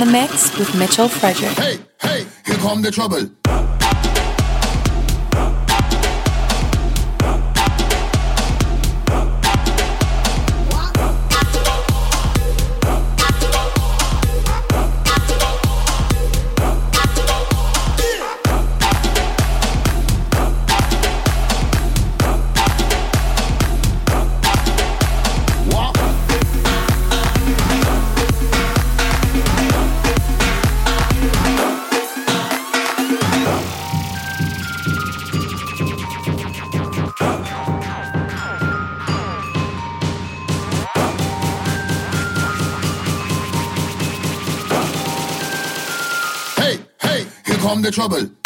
the mix with Mitchell Frederick. Hey, hey, here come the trouble. Trouble.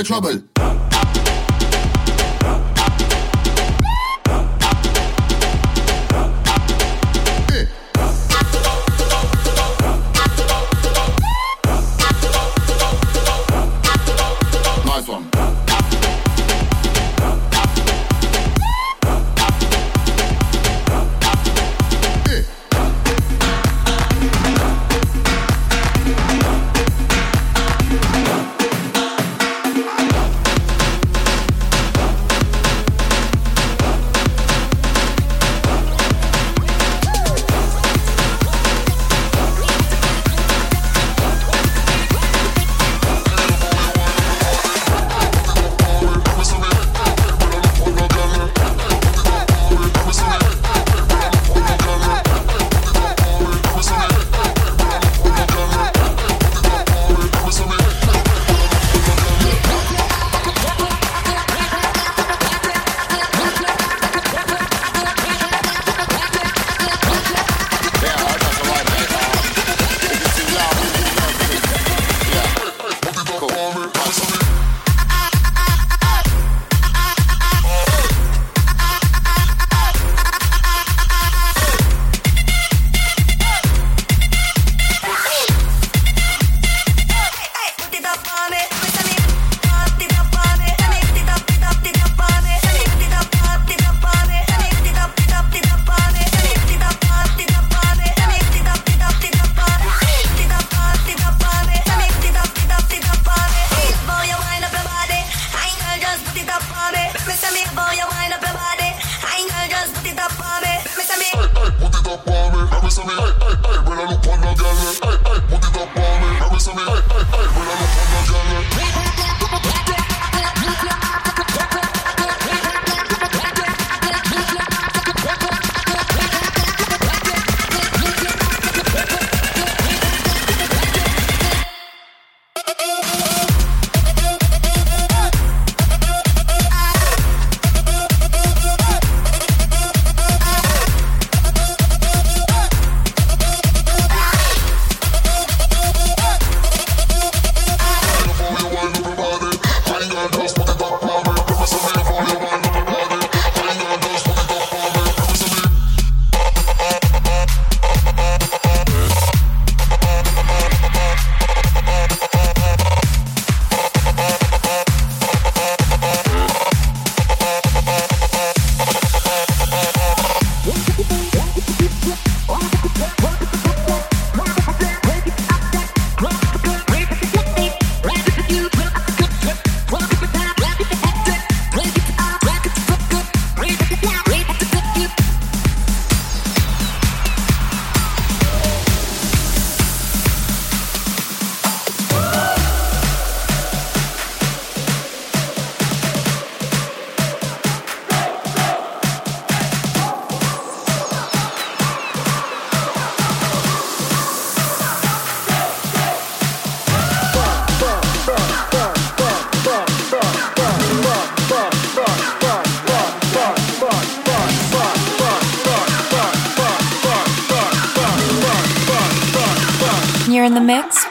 The trouble.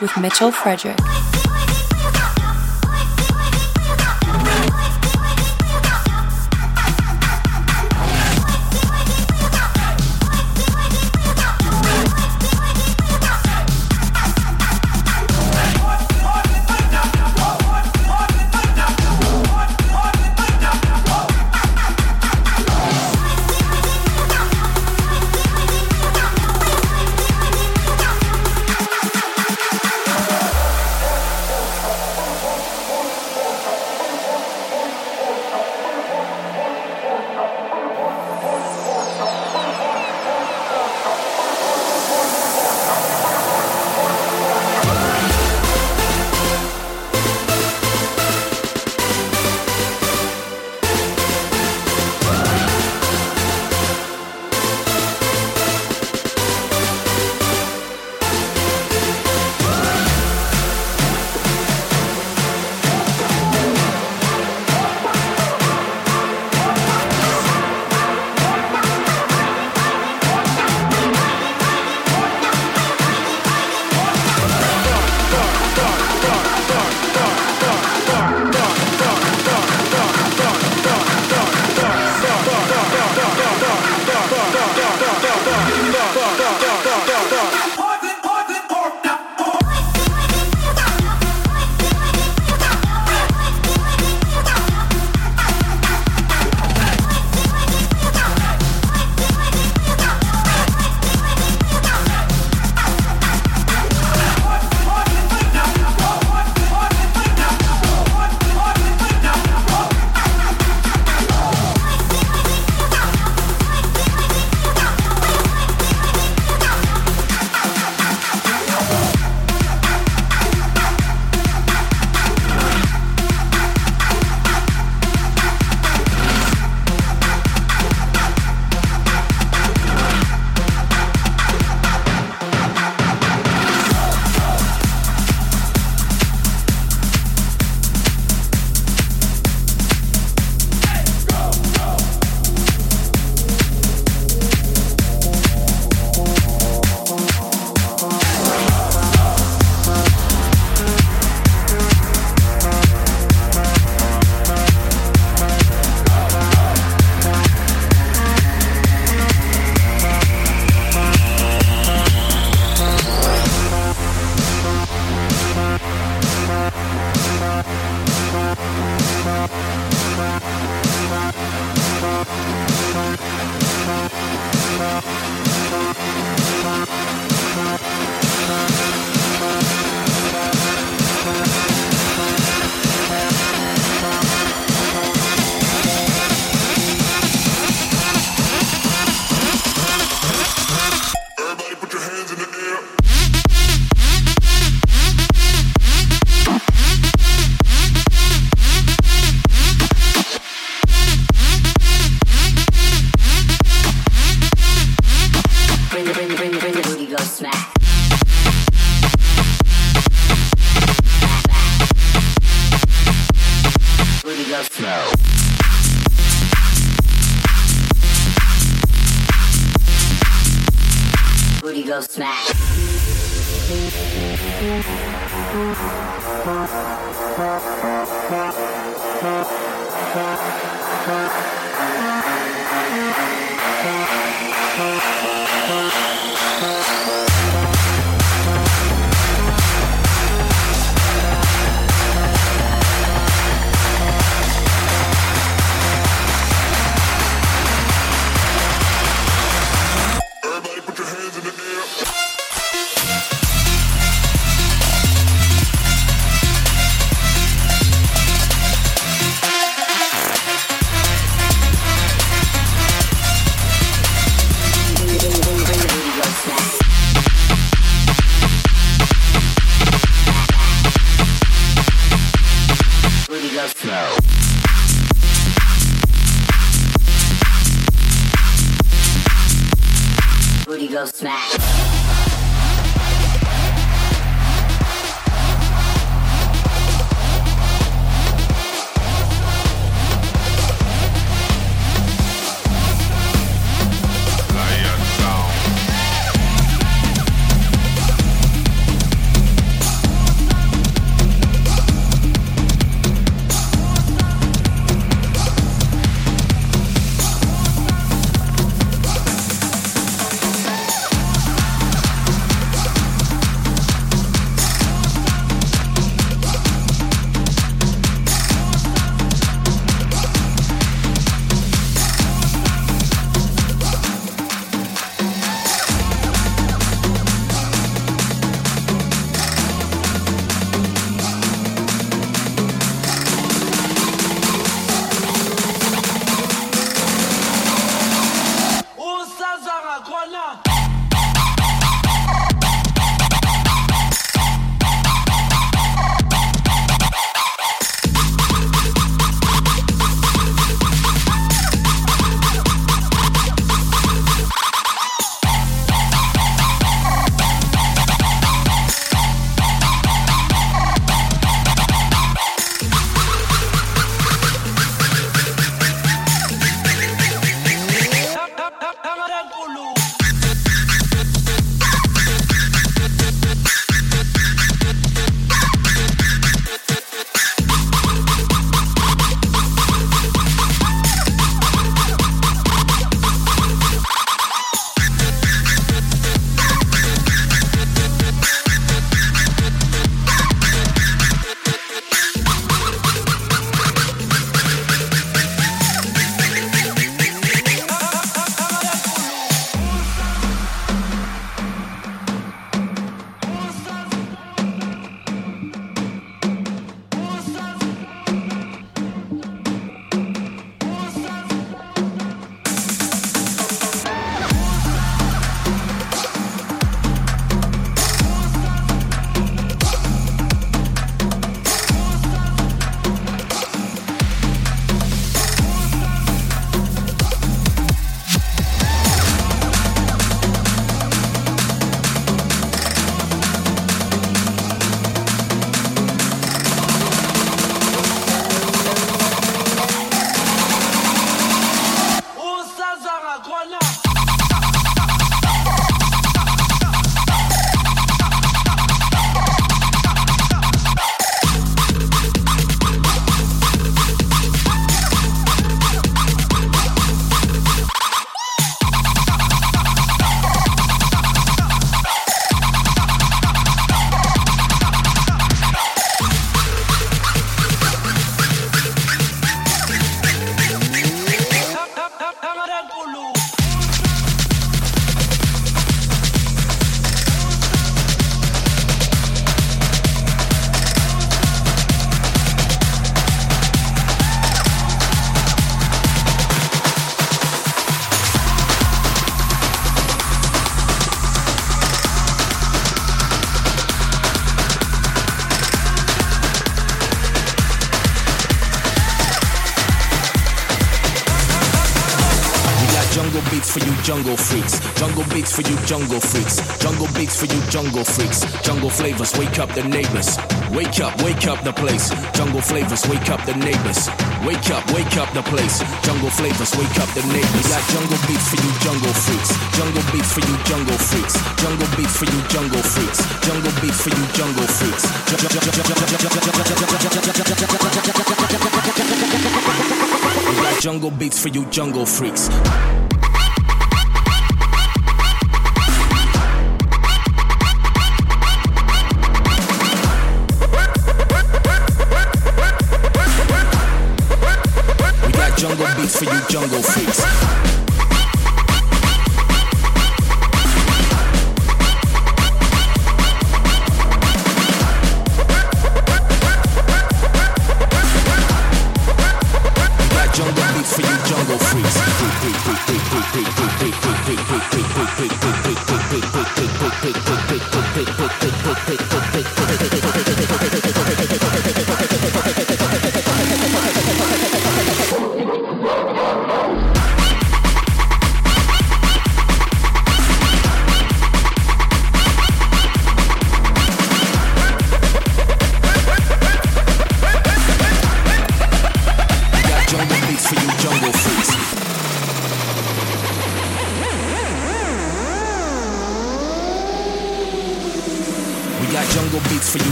With Mitchell Frederick. go smash. Jungle freaks. Jungle beats for you jungle freaks. Jungle beats for you jungle freaks. Jungle flavors, wake up the neighbors. Wake up, wake up the place. Jungle flavors, wake up the neighbors. Wake up, wake up the place. Jungle flavors, wake up the neighbors. Got jungle beats for you, jungle freaks. Jungle beats for you, jungle freaks. Jungle beats for you, jungle freaks. Jungle beats for you, jungle freaks. We got jungle beats for you, jungle freaks. For you, jungle freaks.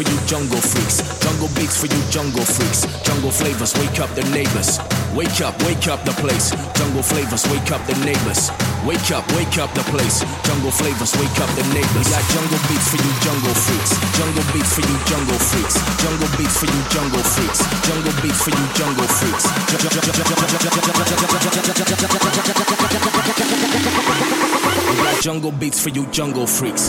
For you, jungle freaks. Jungle beats for you, jungle freaks. Jungle flavors, wake up the neighbors. Wake up, wake up the place. Jungle flavors, wake up the neighbors. Wake up, wake up the place. Jungle flavors, wake up the neighbors. We got jungle beats for you, jungle freaks. Jungle beats for you, jungle freaks. Jungle beats for you, jungle freaks. Jungle beats for you, jungle freaks. We got jungle beats for you, jungle freaks.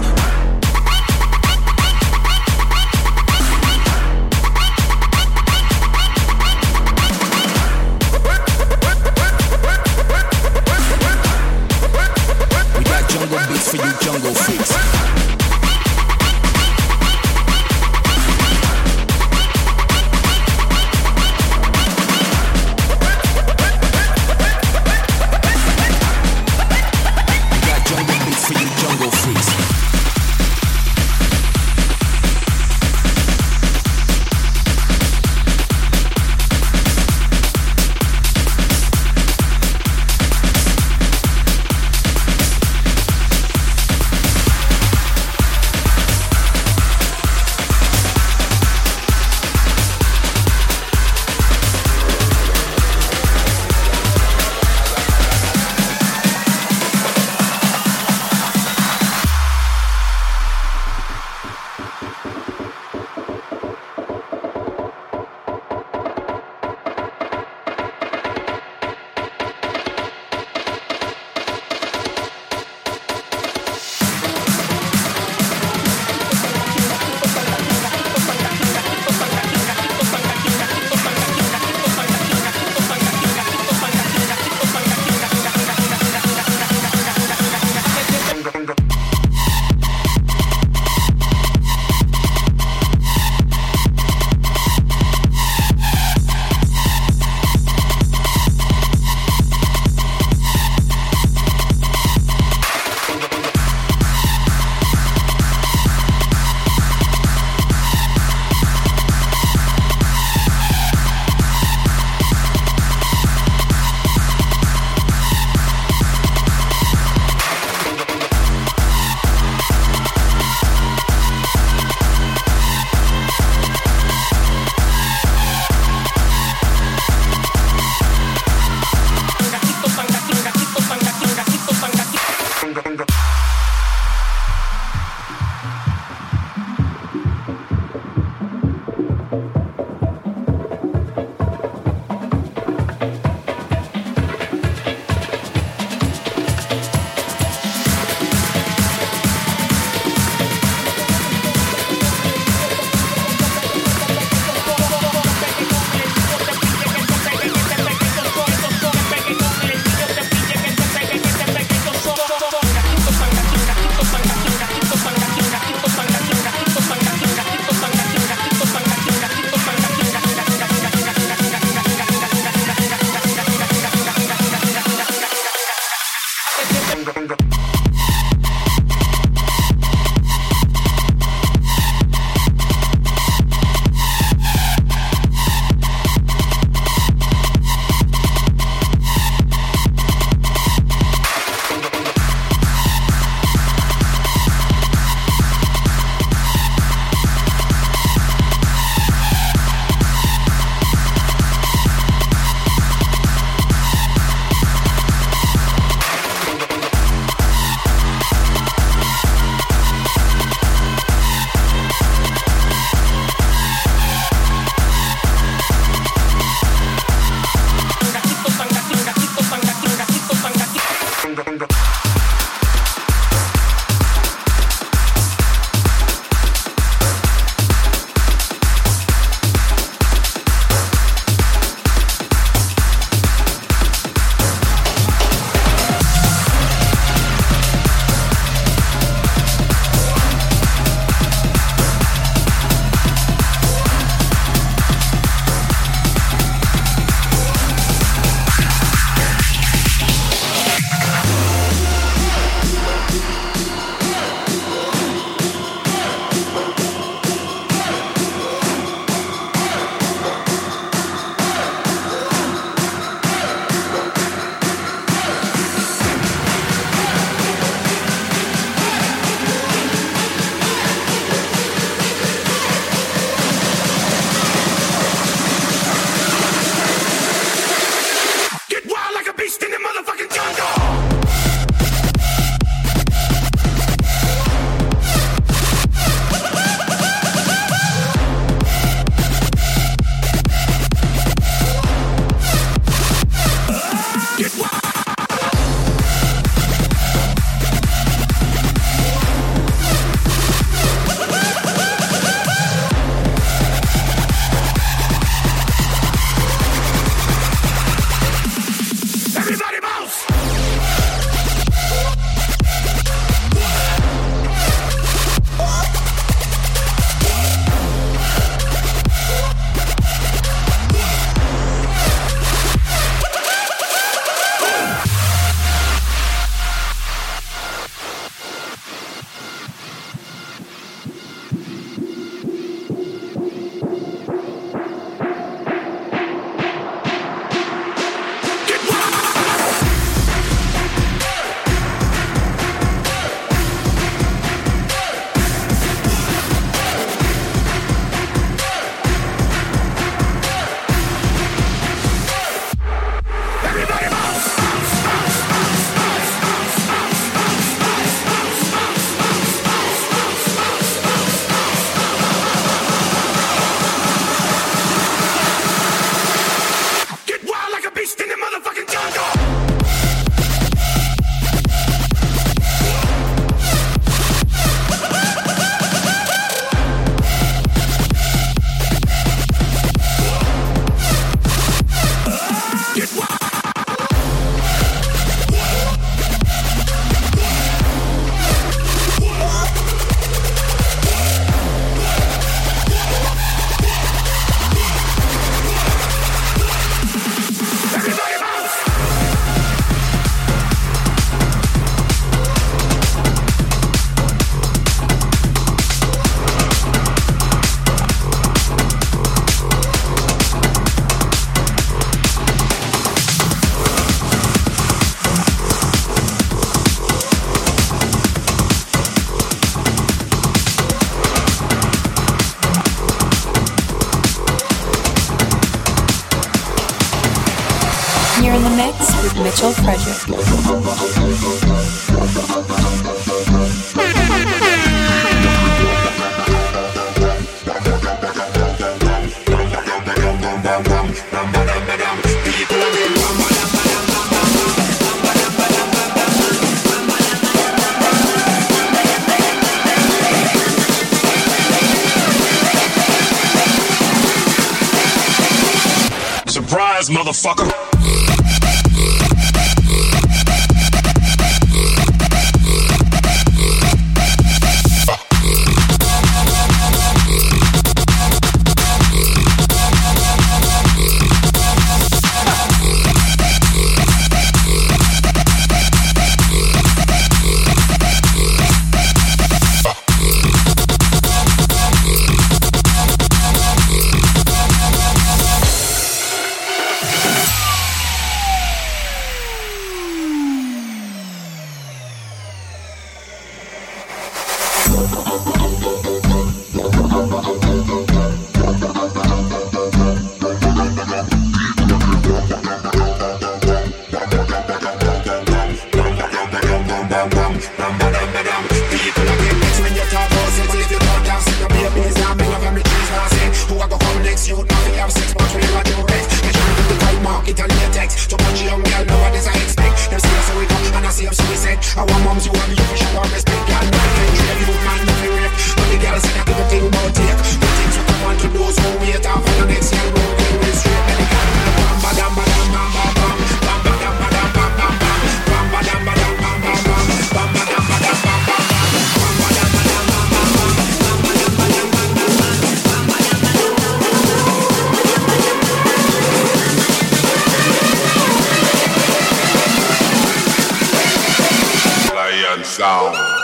You're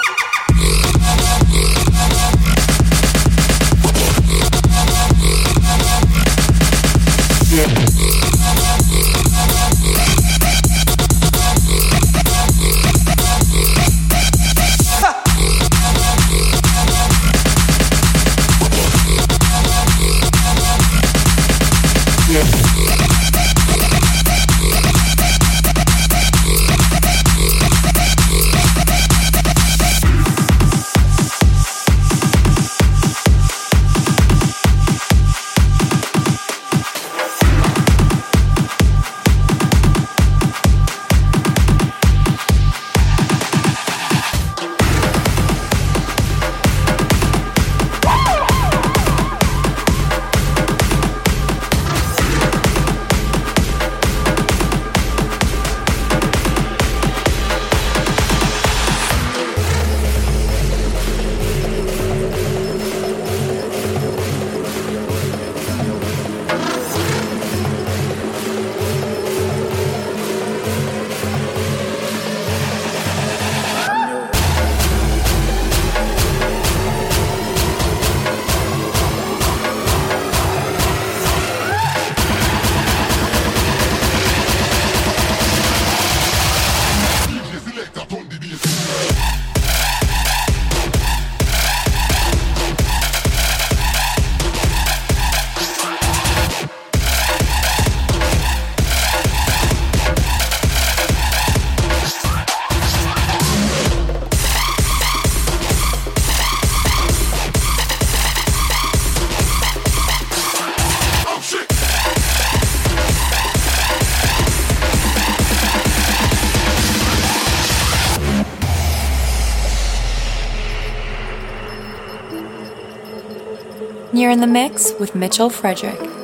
the mix with Mitchell Frederick.